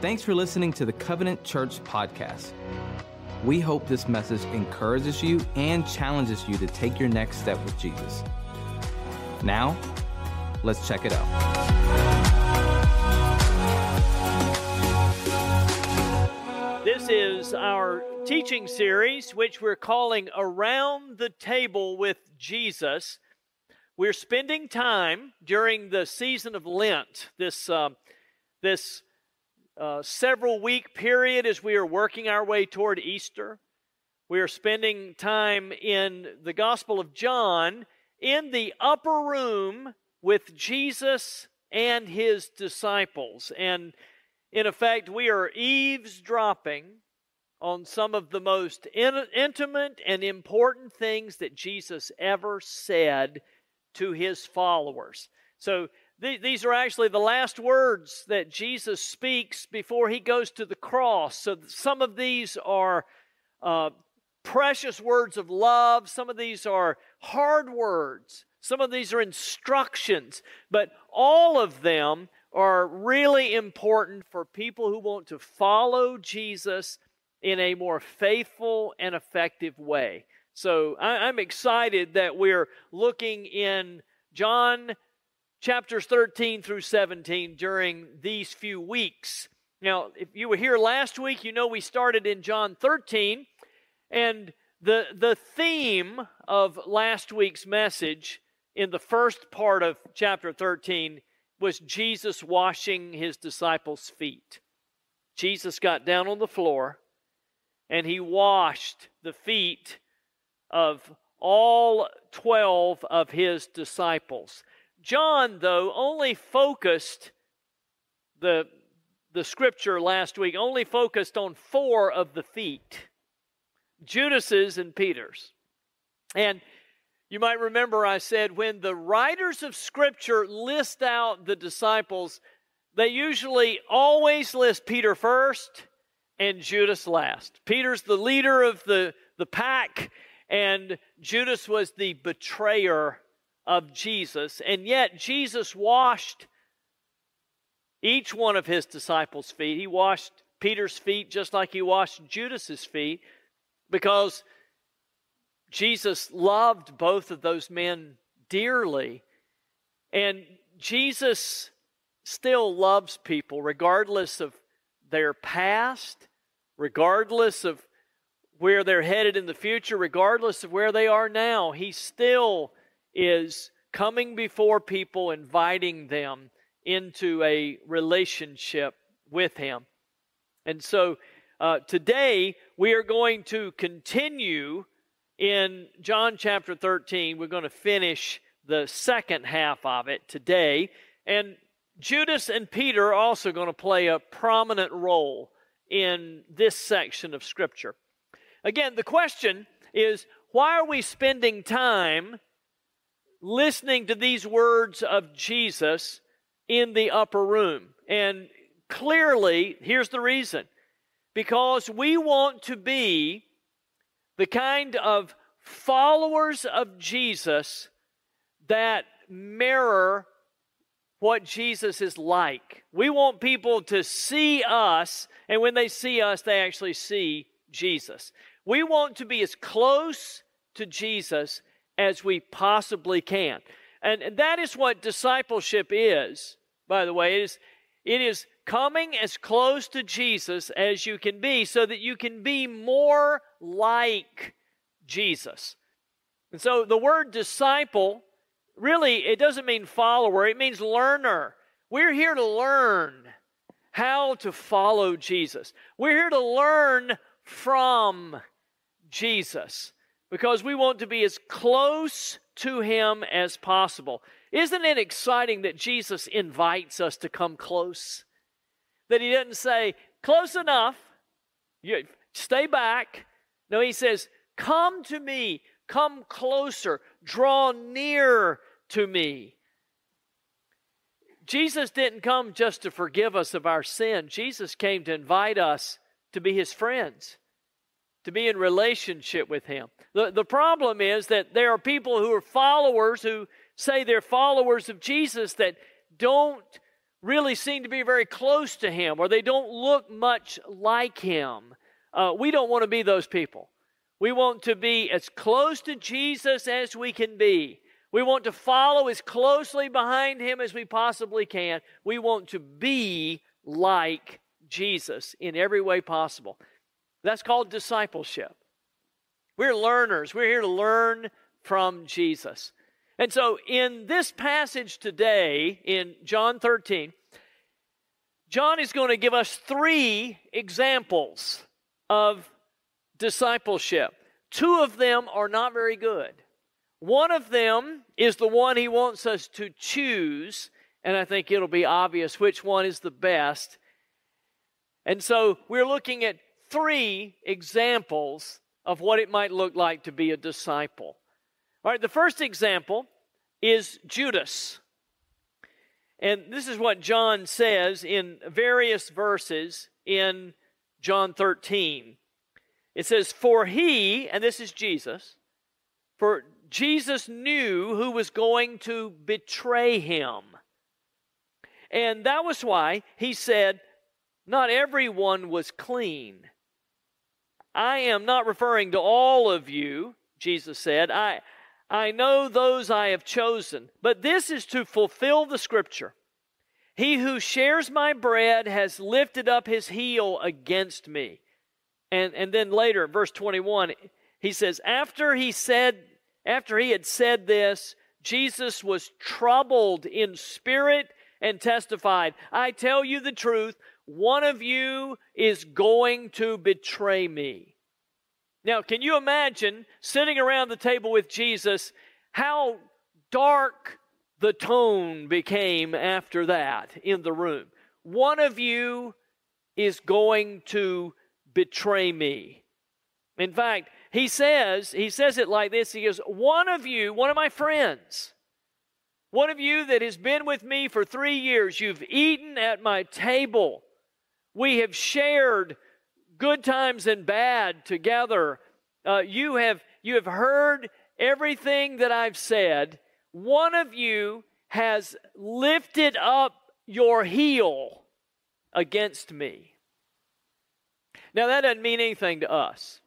Thanks for listening to the Covenant Church podcast. We hope this message encourages you and challenges you to take your next step with Jesus. Now, let's check it out. This is our teaching series, which we're calling Around the Table with Jesus. We're spending time during the season of Lent, this, uh, this uh, several week period as we are working our way toward Easter. We are spending time in the Gospel of John in the upper room with Jesus and his disciples. And in effect, we are eavesdropping on some of the most in- intimate and important things that Jesus ever said to his followers. So th- these are actually the last words that Jesus speaks before he goes to the cross. So some of these are uh, precious words of love, some of these are hard words, some of these are instructions, but all of them are really important for people who want to follow Jesus in a more faithful and effective way. So I, am excited that we're looking in John chapters 13 through 17 during these few weeks. Now, if you were here last week, you know we started in John 13, and the, the theme of last week's message in the first part of chapter 13 was Jesus washing his disciples' feet. Jesus got down on the floor and he washed the feet of all 12 of his disciples. John, though, only focused the, the scripture last week, only focused on four of the feet Judas's and Peter's. And you might remember I said when the writers of scripture list out the disciples, they usually always list Peter first and Judas last. Peter's the leader of the, the pack, and Judas was the betrayer of Jesus. And yet, Jesus washed each one of his disciples' feet. He washed Peter's feet just like he washed Judas's feet because Jesus loved both of those men dearly. And Jesus still loves people regardless of their past, regardless of where they're headed in the future, regardless of where they are now, he still is coming before people, inviting them into a relationship with him. And so uh, today we are going to continue in John chapter 13. We're going to finish the second half of it today. And Judas and Peter are also going to play a prominent role in this section of Scripture. Again, the question is why are we spending time listening to these words of Jesus in the upper room? And clearly, here's the reason because we want to be the kind of followers of Jesus that mirror what Jesus is like. We want people to see us, and when they see us, they actually see Jesus. We want to be as close to Jesus as we possibly can. And that is what discipleship is, by the way. It is, it is coming as close to Jesus as you can be so that you can be more like Jesus. And so the word disciple really it doesn't mean follower, it means learner. We're here to learn how to follow Jesus. We're here to learn from Jesus because we want to be as close to Him as possible. Isn't it exciting that Jesus invites us to come close? That He doesn't say, close enough, you, stay back. No, He says, come to me, come closer, draw near to me. Jesus didn't come just to forgive us of our sin. Jesus came to invite us to be his friends to be in relationship with Him. The, the problem is that there are people who are followers who say they're followers of Jesus that don't really seem to be very close to him or they don't look much like him. Uh, we don't want to be those people. We want to be as close to Jesus as we can be. We want to follow as closely behind him as we possibly can. We want to be like Jesus in every way possible. That's called discipleship. We're learners. We're here to learn from Jesus. And so, in this passage today, in John 13, John is going to give us three examples of discipleship. Two of them are not very good. One of them is the one he wants us to choose, and I think it'll be obvious which one is the best. And so we're looking at three examples of what it might look like to be a disciple. All right, the first example is Judas. And this is what John says in various verses in John 13. It says, For he, and this is Jesus, for Jesus knew who was going to betray him. And that was why he said, Not everyone was clean. I am not referring to all of you, Jesus said. I, I know those I have chosen, but this is to fulfill the scripture. He who shares my bread has lifted up his heel against me. And, and then later, verse 21, he says, After he said, after he had said this, Jesus was troubled in spirit and testified, I tell you the truth, one of you is going to betray me. Now, can you imagine sitting around the table with Jesus, how dark the tone became after that in the room? One of you is going to betray me. In fact, he says, he says it like this. He goes, One of you, one of my friends, one of you that has been with me for three years, you've eaten at my table. We have shared good times and bad together. Uh, you, have, you have heard everything that I've said. One of you has lifted up your heel against me. Now, that doesn't mean anything to us.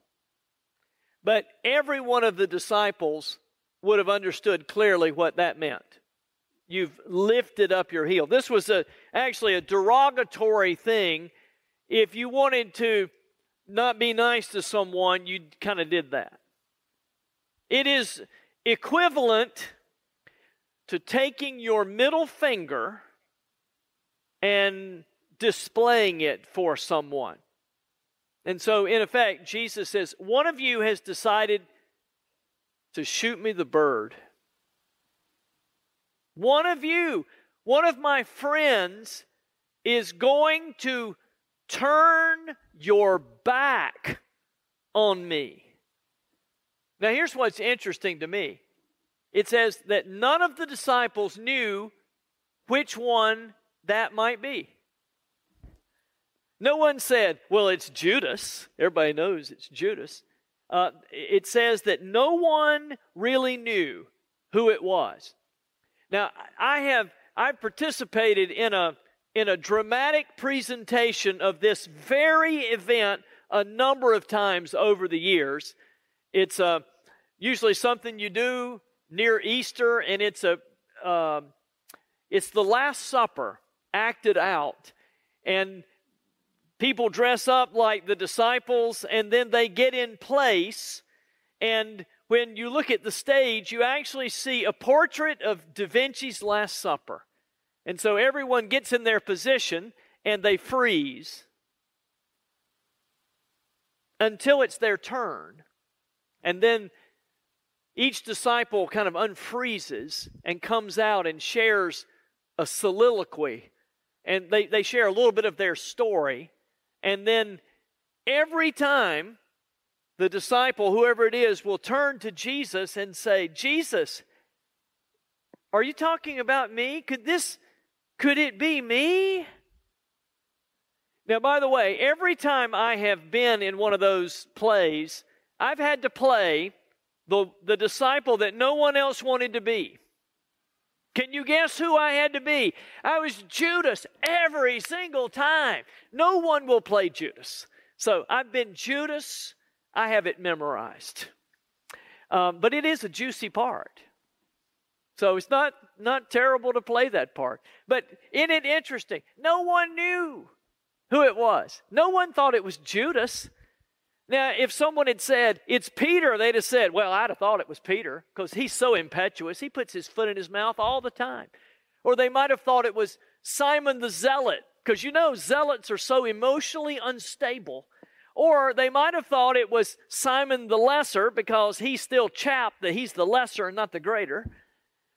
But every one of the disciples would have understood clearly what that meant. You've lifted up your heel. This was a, actually a derogatory thing. If you wanted to not be nice to someone, you kind of did that. It is equivalent to taking your middle finger and displaying it for someone. And so, in effect, Jesus says, One of you has decided to shoot me the bird. One of you, one of my friends, is going to turn your back on me. Now, here's what's interesting to me it says that none of the disciples knew which one that might be. No one said, well, it's Judas. Everybody knows it's Judas. Uh, it says that no one really knew who it was. Now, I have I've participated in a in a dramatic presentation of this very event a number of times over the years. It's uh, usually something you do near Easter, and it's a uh, it's the Last Supper acted out, and people dress up like the disciples, and then they get in place, and when you look at the stage, you actually see a portrait of Da Vinci's Last Supper. And so everyone gets in their position and they freeze until it's their turn. And then each disciple kind of unfreezes and comes out and shares a soliloquy. And they, they share a little bit of their story. And then every time the disciple, whoever it is, will turn to Jesus and say, Jesus, are you talking about me? Could this could it be me? Now, by the way, every time I have been in one of those plays, I've had to play the, the disciple that no one else wanted to be. Can you guess who I had to be? I was Judas every single time. No one will play Judas. So I've been Judas. I have it memorized. Um, but it is a juicy part. So it's not, not terrible to play that part. But isn't it interesting? No one knew who it was. No one thought it was Judas. Now, if someone had said, it's Peter, they'd have said, well, I'd have thought it was Peter because he's so impetuous. He puts his foot in his mouth all the time. Or they might have thought it was Simon the Zealot because you know zealots are so emotionally unstable. Or they might have thought it was Simon the Lesser because he's still chapped that he's the lesser and not the greater.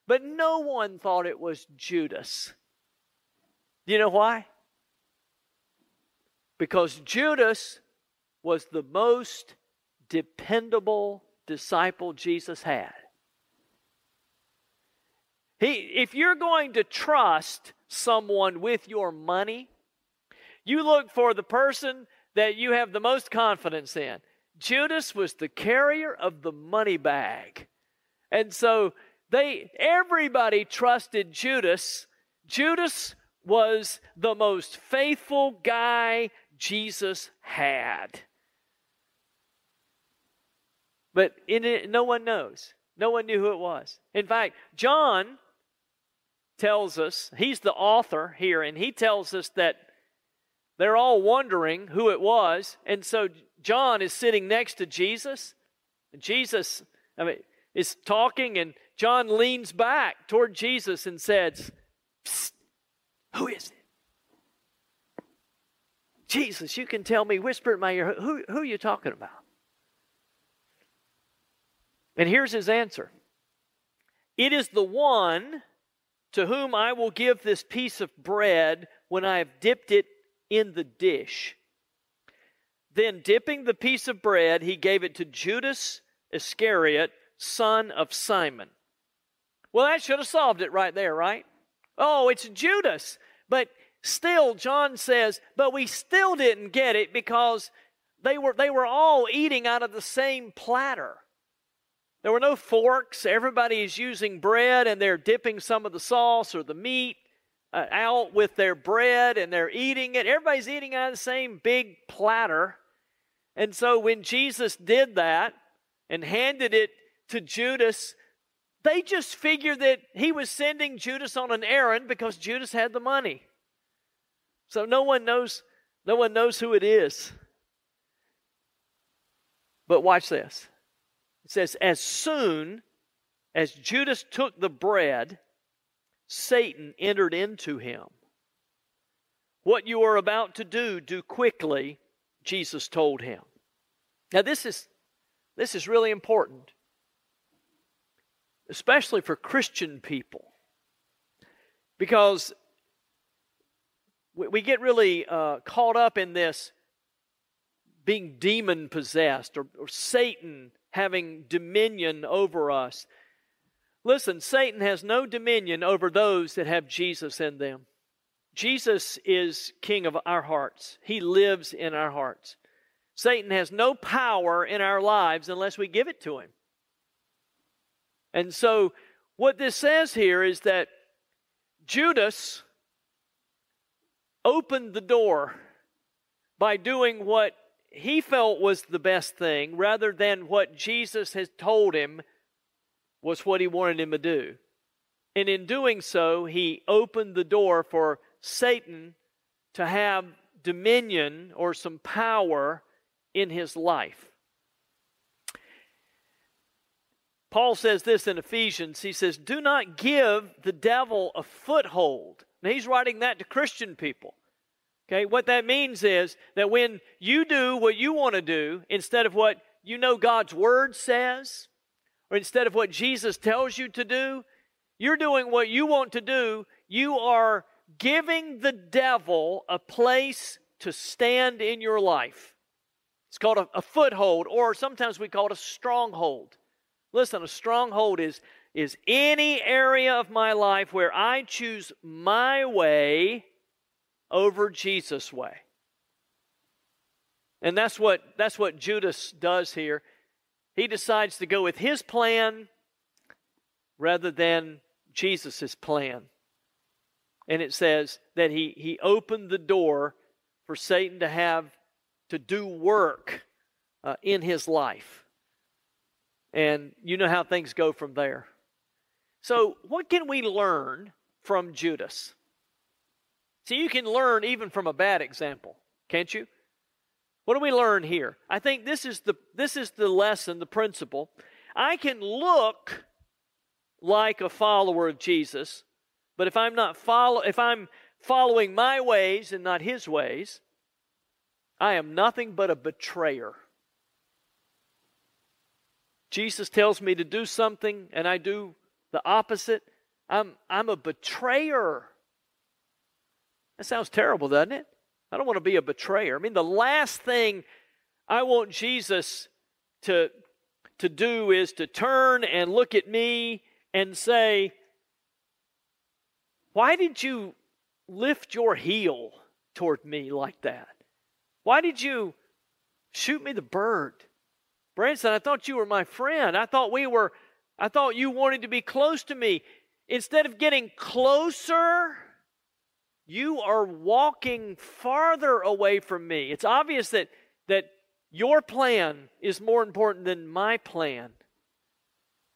But no one thought it was Judas. Do you know why? Because Judas was the most dependable disciple Jesus had. He, if you're going to trust someone with your money, you look for the person that you have the most confidence in. Judas was the carrier of the money bag. And so they everybody trusted Judas. Judas was the most faithful guy Jesus had. But it, no one knows. No one knew who it was. In fact, John tells us, he's the author here, and he tells us that they're all wondering who it was. And so John is sitting next to Jesus. And Jesus I mean, is talking, and John leans back toward Jesus and says, Who is it? Jesus, you can tell me, whisper in my ear, who, who are you talking about? And here's his answer It is the one to whom I will give this piece of bread when I have dipped it in the dish. Then, dipping the piece of bread, he gave it to Judas Iscariot, son of Simon. Well, that should have solved it right there, right? Oh, it's Judas. But still, John says, but we still didn't get it because they were, they were all eating out of the same platter. There were no forks. Everybody is using bread and they're dipping some of the sauce or the meat uh, out with their bread and they're eating it. Everybody's eating out of the same big platter. And so when Jesus did that and handed it to Judas, they just figured that he was sending Judas on an errand because Judas had the money. So no one knows no one knows who it is. But watch this. It says as soon as Judas took the bread Satan entered into him. What you are about to do, do quickly, Jesus told him. Now this is this is really important, especially for Christian people, because we, we get really uh, caught up in this being demon possessed or, or Satan having dominion over us. Listen, Satan has no dominion over those that have Jesus in them. Jesus is king of our hearts, he lives in our hearts. Satan has no power in our lives unless we give it to him. And so, what this says here is that Judas opened the door by doing what he felt was the best thing rather than what Jesus has told him was what he wanted him to do. And in doing so, he opened the door for Satan to have dominion or some power in his life. Paul says this in Ephesians. He says, Do not give the devil a foothold. He's writing that to Christian people. Okay, what that means is that when you do what you want to do instead of what you know God's word says, or instead of what Jesus tells you to do, you're doing what you want to do. You are giving the devil a place to stand in your life. It's called a, a foothold, or sometimes we call it a stronghold. Listen, a stronghold is, is any area of my life where I choose my way over Jesus' way. And that's what, that's what Judas does here. He decides to go with his plan rather than Jesus' plan. And it says that he, he opened the door for Satan to have to do work uh, in his life. And you know how things go from there. So, what can we learn from Judas? See, you can learn even from a bad example, can't you? What do we learn here? I think this is the this is the lesson, the principle. I can look like a follower of Jesus, but if I'm not follow if I'm following my ways and not his ways, I am nothing but a betrayer. Jesus tells me to do something and I do the opposite. I'm, I'm a betrayer. That sounds terrible, doesn't it? I don't want to be a betrayer. I mean, the last thing I want Jesus to, to do is to turn and look at me and say, Why did you lift your heel toward me like that? Why did you shoot me the bird? Branson, I thought you were my friend. I thought we were, I thought you wanted to be close to me. Instead of getting closer, you are walking farther away from me. It's obvious that, that your plan is more important than my plan.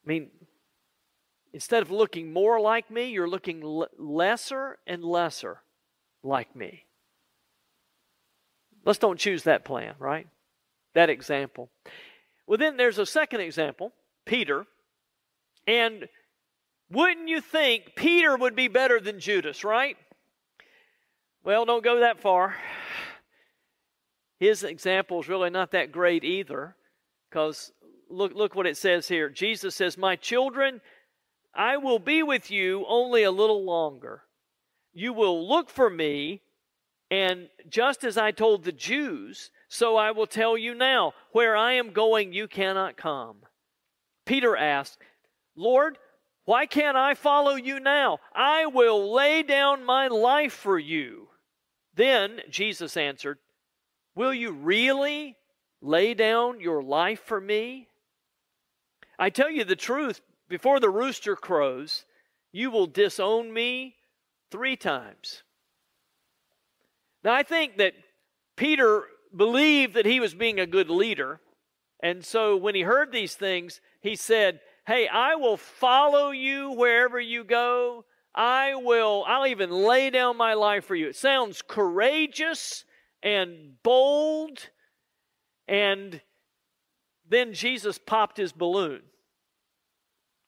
I mean, instead of looking more like me, you're looking l- lesser and lesser like me. Let's don't choose that plan, right? That example. Well, then there's a second example, Peter. And wouldn't you think Peter would be better than Judas, right? Well, don't go that far. His example is really not that great either, because look, look what it says here. Jesus says, My children, I will be with you only a little longer. You will look for me and just as I told the Jews, so I will tell you now, where I am going, you cannot come. Peter asked, Lord, why can't I follow you now? I will lay down my life for you. Then Jesus answered, Will you really lay down your life for me? I tell you the truth, before the rooster crows, you will disown me three times. Now, I think that Peter believed that he was being a good leader. And so when he heard these things, he said, Hey, I will follow you wherever you go. I will, I'll even lay down my life for you. It sounds courageous and bold. And then Jesus popped his balloon.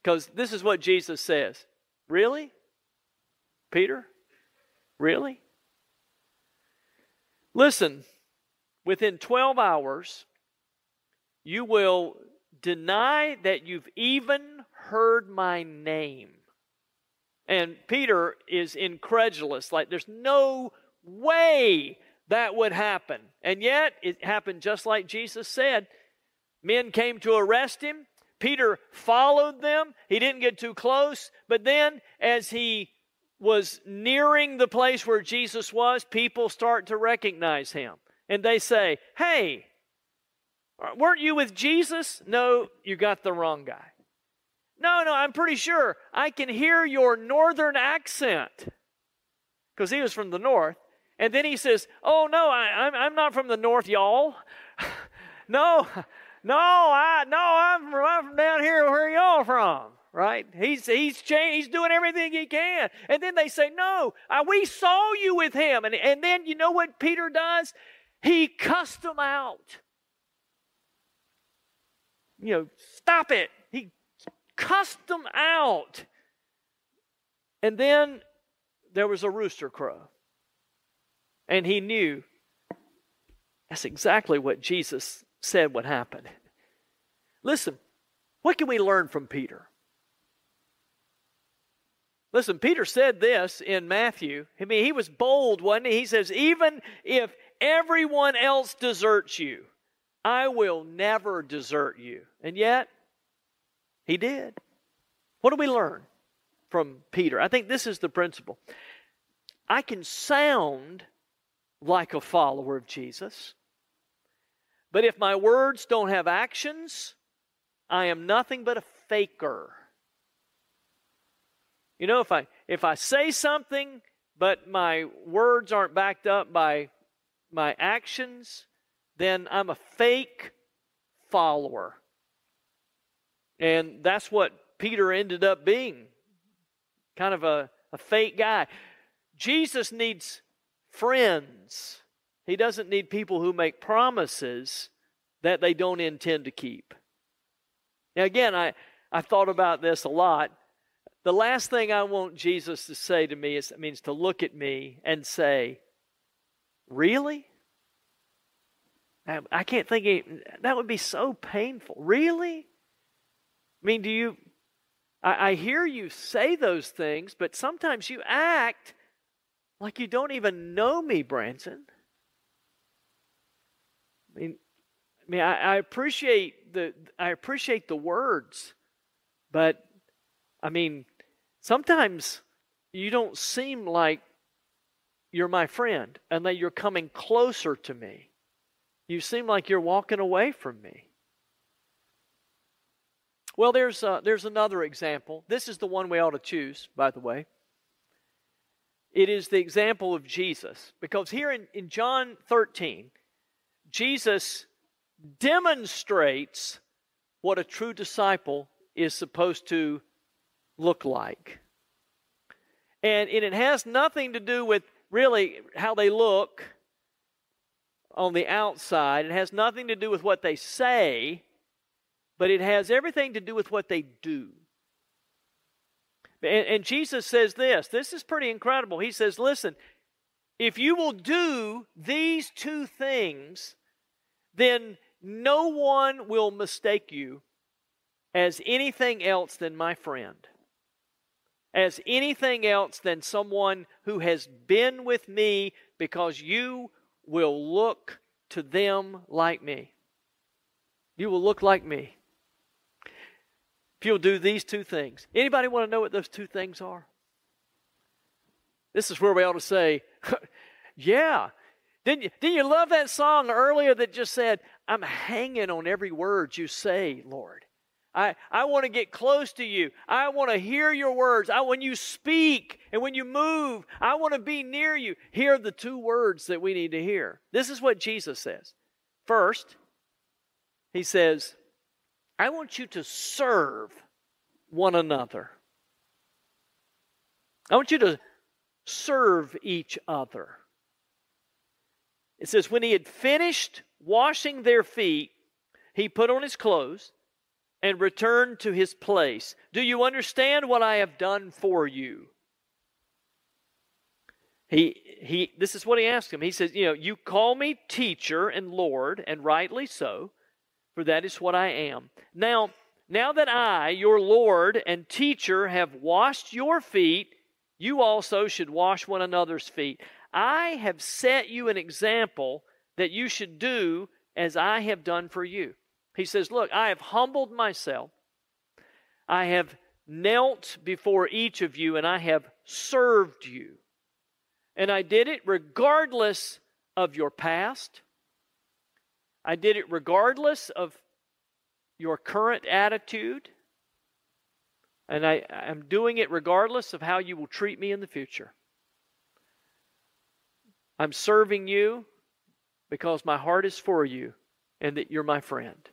Because this is what Jesus says Really? Peter? Really? Listen, within 12 hours, you will deny that you've even heard my name. And Peter is incredulous, like, there's no way that would happen. And yet, it happened just like Jesus said. Men came to arrest him. Peter followed them. He didn't get too close. But then, as he was nearing the place where Jesus was, people start to recognize him. And they say, Hey, weren't you with Jesus? No, you got the wrong guy. No, no, I'm pretty sure I can hear your northern accent. Because he was from the north. And then he says, Oh, no, I, am I'm, I'm not from the north, y'all. no, no, I, no, I'm, I'm from down here where y'all from right? He's he's changed, he's doing everything he can. And then they say, "No, uh, we saw you with him." And and then you know what Peter does? He cussed them out. You know, stop it. Cussed them out. And then there was a rooster crow. And he knew that's exactly what Jesus said would happen. Listen, what can we learn from Peter? Listen, Peter said this in Matthew. I mean, he was bold, wasn't he? He says, Even if everyone else deserts you, I will never desert you. And yet, he did. What do we learn from Peter? I think this is the principle. I can sound like a follower of Jesus, but if my words don't have actions, I am nothing but a faker. you know, if I if I say something but my words aren't backed up by my actions, then I'm a fake follower. And that's what Peter ended up being kind of a, a fake guy. Jesus needs friends, he doesn't need people who make promises that they don't intend to keep. Now, again, I, I thought about this a lot. The last thing I want Jesus to say to me is means to look at me and say, Really? I can't think of, that would be so painful. Really? I mean, do you I, I hear you say those things, but sometimes you act like you don't even know me, Branson. I mean, I mean, I, I appreciate the I appreciate the words, but I mean, sometimes you don't seem like you're my friend and that you're coming closer to me. You seem like you're walking away from me. Well, there's, uh, there's another example. This is the one we ought to choose, by the way. It is the example of Jesus. Because here in, in John 13, Jesus demonstrates what a true disciple is supposed to look like. And, and it has nothing to do with really how they look on the outside, it has nothing to do with what they say but it has everything to do with what they do. And, and, Jesus says this this is pretty incredible. He says, Listen, if you will do these two things, then no one will mistake you as anything else than my friend, as anything else than someone who has been with me because you will look to them like me. You will look like me if you'll do these two things. Anybody want to know what those two things are? This is where we ought to say, yeah. Didn't you, didn't you love that song earlier that just said, I'm hanging on every word you say, Lord? I, I want to get close to you. I want to hear your words. I, when you speak and when you move, I want to be near you. Here are the two words that we need to hear. This is what Jesus says. First, he says, I want you to serve one another. I want you to serve each other. It says, when he had finished washing their feet, he put on his clothes and returned to his place. Do you understand what I have done for you? He, he, this is what he asked him. He says, You know, you call me teacher and Lord, and rightly so for that is what I am. Now, now that I, your Lord and teacher, have washed your feet, you also should wash one another's feet. I have set you an example that you should do as I have done for you. He says, Look, I have humbled myself. I have knelt before each of you, and I have served you. And I did it regardless of your past, I did it regardless of your current attitude. And I, am doing it regardless of how you will treat me in the future. I'm serving you because my heart is for you and that you're my friend.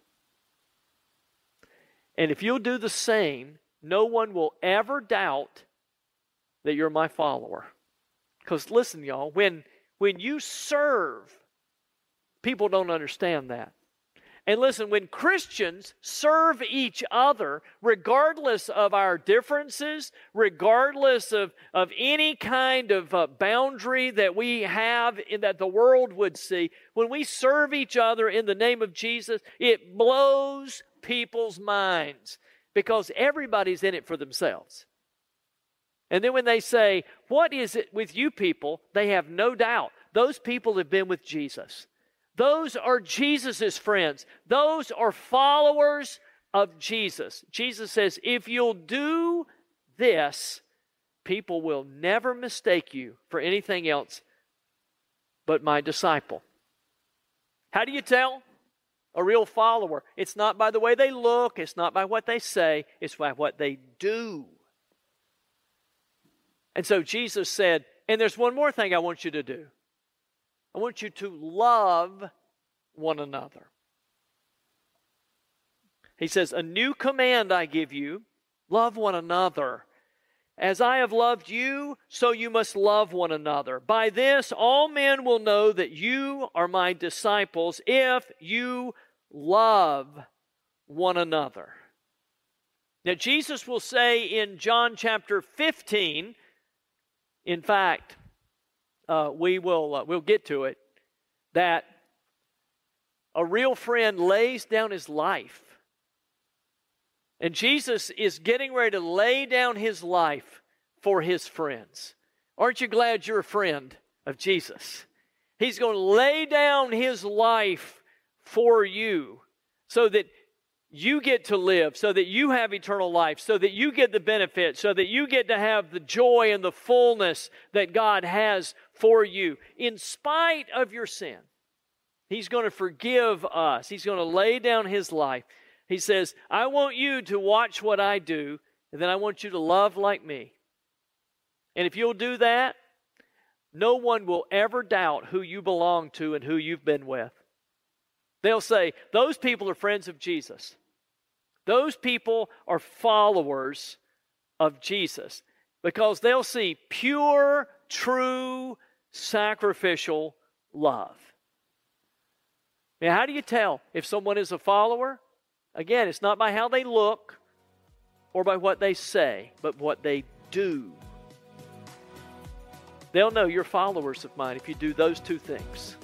And if you'll do the same, no one will ever doubt that you're my follower. Because listen, y'all, when, when you serve People don't understand that. And listen, when Christians serve each other, regardless of our differences, regardless of, of any kind of uh, boundary that we have in, that the world would see, when we serve each other in the name of Jesus, it blows people's minds because everybody's in it for themselves. And then when they say, What is it with you people? they have no doubt. Those people have been with Jesus. Those are Jesus' friends. Those are followers of Jesus. Jesus says, if you'll do this, people will never mistake you for anything else but my disciple. How do you tell a real follower? It's not by the way they look, it's not by what they say, it's by what they do. And so Jesus said, And there's one more thing I want you to do I want you to love one another. He says, A new command I give you love one another. As I have loved you, so you must love one another. By this, all men will know that you are my disciples if you love one another. Now, Jesus will say in John chapter 15, in fact, uh, we will uh, we'll get to it, that a real friend lays down his life and Jesus is getting ready to lay down his life for his friends. Aren't you glad you're a friend of Jesus? He's going to lay down his life for you so that you get to live, so that you have eternal life, so that you get the benefit, so that you get to have the joy and the fullness that God has for you in spite of your sin. He's going to forgive us. He's going to lay down his life. He says, I want you to watch what I do, and then I want you to love like me. And if you'll do that, no one will ever doubt who you belong to and who you've been with. They'll say, Those people are friends of Jesus. Those people are followers of Jesus because they'll see pure, true, sacrificial love. Now, how do you tell if someone is a follower? Again, it's not by how they look or by what they say, but what they do. They'll know you're followers of mine if you do those two things.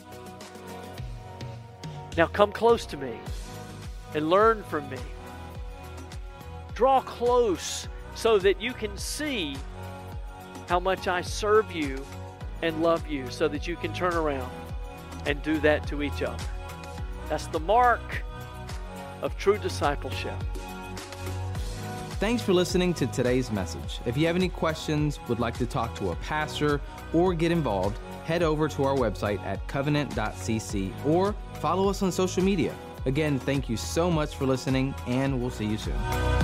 Now come close to me and learn from me. Draw close so that you can see how much I serve you and love you so that you can turn around and do that to each other. That's the mark of true discipleship. Thanks for listening to today's message. If you have any questions, would like to talk to a pastor, or get involved, head over to our website at covenant.cc or follow us on social media. Again, thank you so much for listening, and we'll see you soon.